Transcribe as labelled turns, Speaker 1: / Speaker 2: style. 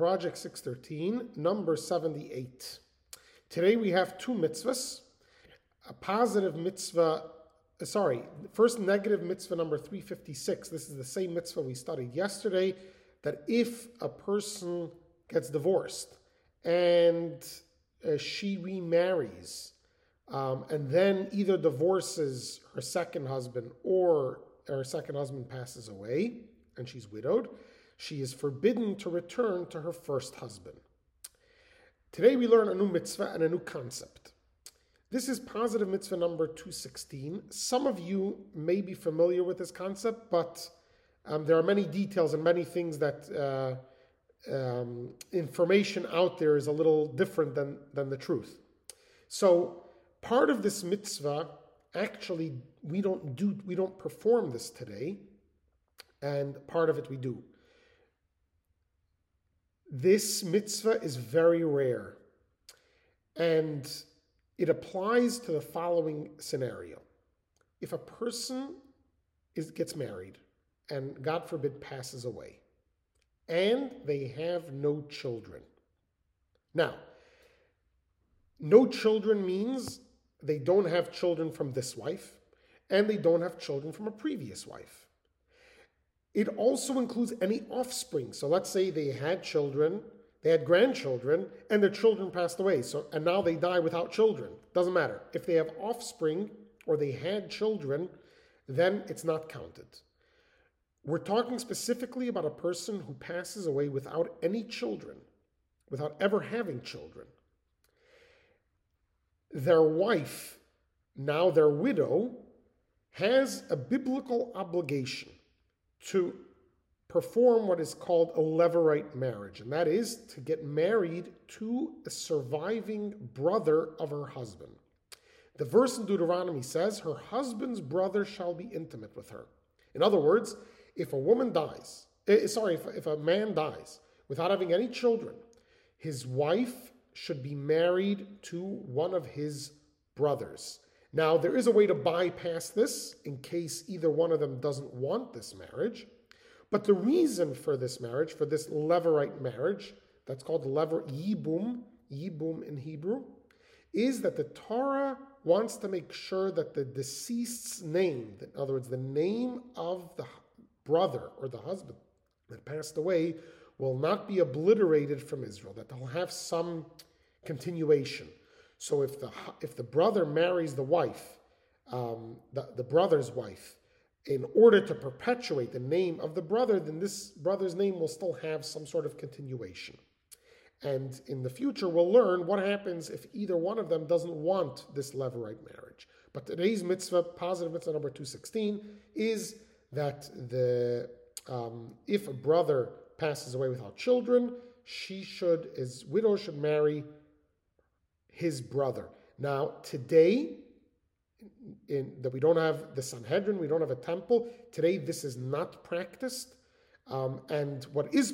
Speaker 1: Project 613, number 78. Today we have two mitzvahs. A positive mitzvah, uh, sorry, first negative mitzvah number 356. This is the same mitzvah we studied yesterday that if a person gets divorced and uh, she remarries um, and then either divorces her second husband or her second husband passes away and she's widowed, she is forbidden to return to her first husband. Today we learn a new mitzvah and a new concept. This is positive mitzvah number 216. Some of you may be familiar with this concept, but um, there are many details and many things that uh, um, information out there is a little different than, than the truth. So part of this mitzvah, actually, we don't do, we don't perform this today, and part of it we do. This mitzvah is very rare, and it applies to the following scenario. If a person is, gets married and, God forbid, passes away, and they have no children. Now, no children means they don't have children from this wife, and they don't have children from a previous wife. It also includes any offspring. So let's say they had children, they had grandchildren, and their children passed away. So and now they die without children. Doesn't matter. If they have offspring or they had children, then it's not counted. We're talking specifically about a person who passes away without any children, without ever having children. Their wife, now their widow, has a biblical obligation to perform what is called a levirate marriage, and that is to get married to a surviving brother of her husband. The verse in Deuteronomy says, Her husband's brother shall be intimate with her. In other words, if a woman dies, eh, sorry, if, if a man dies without having any children, his wife should be married to one of his brothers. Now, there is a way to bypass this in case either one of them doesn't want this marriage. But the reason for this marriage, for this Levirate marriage, that's called lever yibum, yibum in Hebrew, is that the Torah wants to make sure that the deceased's name, in other words, the name of the brother or the husband that passed away, will not be obliterated from Israel, that they'll have some continuation. So if the if the brother marries the wife, um, the, the brother's wife, in order to perpetuate the name of the brother, then this brother's name will still have some sort of continuation. And in the future, we'll learn what happens if either one of them doesn't want this levirate marriage. But today's mitzvah, positive mitzvah number 216, is that the um, if a brother passes away without children, she should, his widow should marry his brother. Now, today, in, that we don't have the Sanhedrin, we don't have a temple, today this is not practiced. Um, and what is